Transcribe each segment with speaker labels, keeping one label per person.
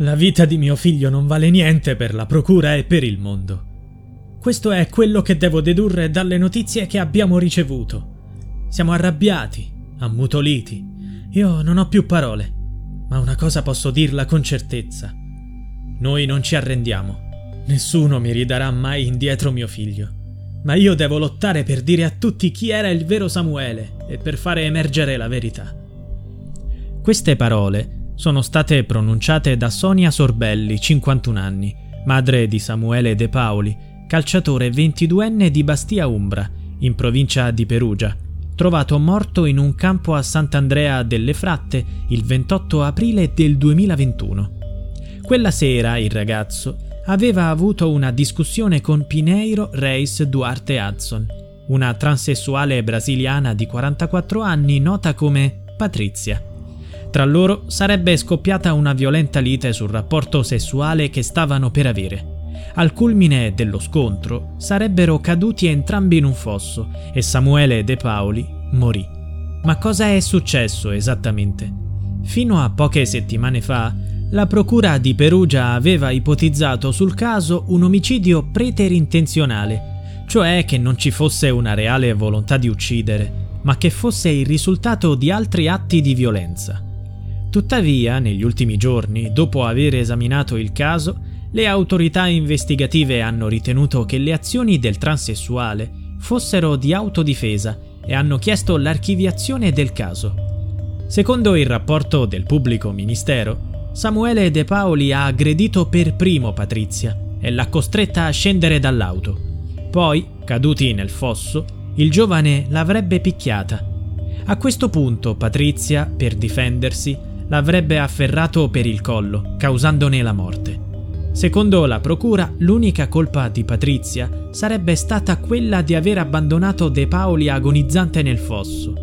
Speaker 1: La vita di mio figlio non vale niente per la procura e per il mondo. Questo è quello che devo dedurre dalle notizie che abbiamo ricevuto. Siamo arrabbiati, ammutoliti. Io non ho più parole, ma una cosa posso dirla con certezza. Noi non ci arrendiamo. Nessuno mi ridarà mai indietro mio figlio. Ma io devo lottare per dire a tutti chi era il vero Samuele e per fare emergere la verità. Queste parole sono state pronunciate da Sonia Sorbelli, 51 anni, madre di Samuele De Paoli, calciatore 22enne di Bastia Umbra, in provincia di Perugia, trovato morto in un campo a Sant'Andrea delle Fratte il 28 aprile del 2021. Quella sera il ragazzo aveva avuto una discussione con Pineiro Reis Duarte Hudson, una transessuale brasiliana di 44 anni nota come Patrizia. Tra loro sarebbe scoppiata una violenta lite sul rapporto sessuale che stavano per avere. Al culmine dello scontro sarebbero caduti entrambi in un fosso e Samuele De Paoli morì. Ma cosa è successo esattamente? Fino a poche settimane fa, la procura di Perugia aveva ipotizzato sul caso un omicidio preterintenzionale, cioè che non ci fosse una reale volontà di uccidere, ma che fosse il risultato di altri atti di violenza. Tuttavia, negli ultimi giorni, dopo aver esaminato il caso, le autorità investigative hanno ritenuto che le azioni del transessuale fossero di autodifesa e hanno chiesto l'archiviazione del caso. Secondo il rapporto del pubblico ministero, Samuele De Paoli ha aggredito per primo Patrizia e l'ha costretta a scendere dall'auto. Poi, caduti nel fosso, il giovane l'avrebbe picchiata. A questo punto Patrizia, per difendersi, l'avrebbe afferrato per il collo, causandone la morte. Secondo la procura, l'unica colpa di Patrizia sarebbe stata quella di aver abbandonato De Paoli agonizzante nel fosso.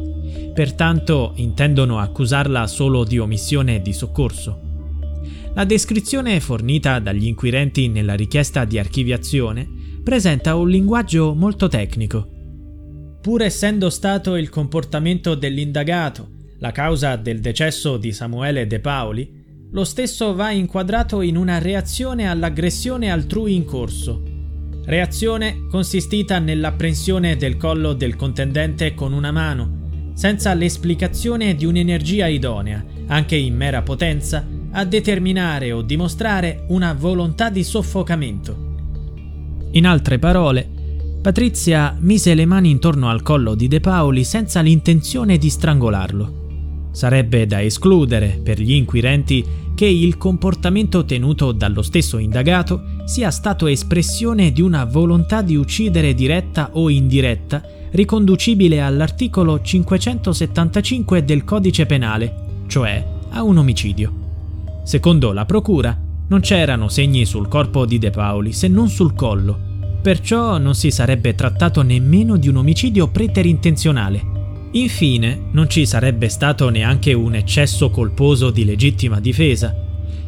Speaker 1: Pertanto intendono accusarla solo di omissione di soccorso. La descrizione fornita dagli inquirenti nella richiesta di archiviazione presenta un linguaggio molto tecnico. Pur essendo stato il comportamento dell'indagato la causa del decesso di Samuele De Paoli, lo stesso va inquadrato in una reazione all'aggressione altrui in corso. Reazione consistita nell'apprensione del collo del contendente con una mano, senza l'esplicazione di un'energia idonea, anche in mera potenza, a determinare o dimostrare una volontà di soffocamento. In altre parole, Patrizia mise le mani intorno al collo di De Paoli senza l'intenzione di strangolarlo. Sarebbe da escludere per gli inquirenti che il comportamento tenuto dallo stesso indagato sia stato espressione di una volontà di uccidere diretta o indiretta riconducibile all'articolo 575 del codice penale, cioè a un omicidio. Secondo la procura, non c'erano segni sul corpo di De Paoli se non sul collo, perciò non si sarebbe trattato nemmeno di un omicidio preterintenzionale Infine, non ci sarebbe stato neanche un eccesso colposo di legittima difesa,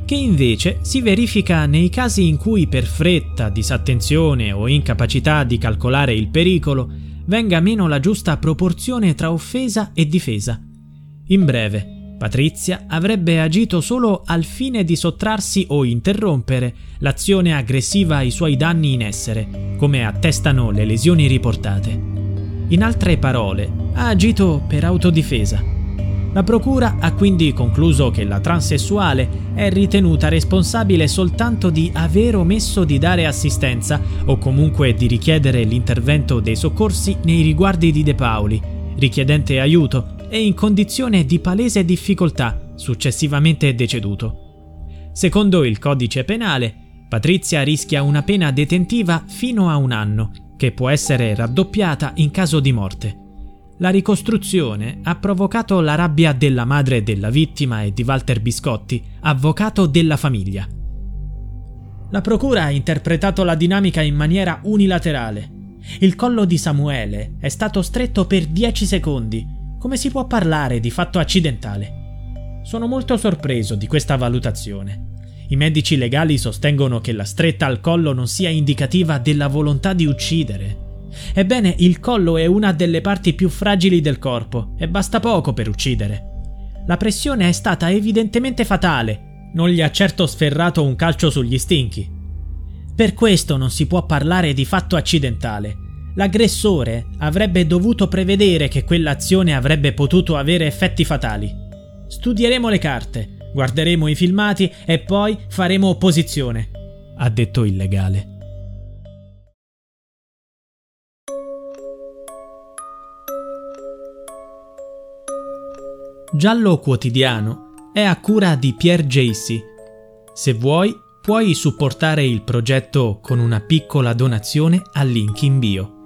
Speaker 1: che invece si verifica nei casi in cui per fretta, disattenzione o incapacità di calcolare il pericolo venga meno la giusta proporzione tra offesa e difesa. In breve, Patrizia avrebbe agito solo al fine di sottrarsi o interrompere l'azione aggressiva ai suoi danni in essere, come attestano le lesioni riportate. In altre parole, ha agito per autodifesa. La Procura ha quindi concluso che la transessuale è ritenuta responsabile soltanto di aver omesso di dare assistenza o comunque di richiedere l'intervento dei soccorsi nei riguardi di De Paoli, richiedente aiuto e in condizione di palese difficoltà, successivamente deceduto. Secondo il codice penale, Patrizia rischia una pena detentiva fino a un anno che può essere raddoppiata in caso di morte. La ricostruzione ha provocato la rabbia della madre della vittima e di Walter Biscotti, avvocato della famiglia. La procura ha interpretato la dinamica in maniera unilaterale. Il collo di Samuele è stato stretto per 10 secondi. Come si può parlare di fatto accidentale? Sono molto sorpreso di questa valutazione. I medici legali sostengono che la stretta al collo non sia indicativa della volontà di uccidere. Ebbene, il collo è una delle parti più fragili del corpo e basta poco per uccidere. La pressione è stata evidentemente fatale, non gli ha certo sferrato un calcio sugli stinchi. Per questo non si può parlare di fatto accidentale. L'aggressore avrebbe dovuto prevedere che quell'azione avrebbe potuto avere effetti fatali. Studieremo le carte, guarderemo i filmati e poi faremo opposizione, ha detto il legale. Giallo Quotidiano è a cura di Pierre Jacy. Se vuoi, puoi supportare il progetto con una piccola donazione al link in bio.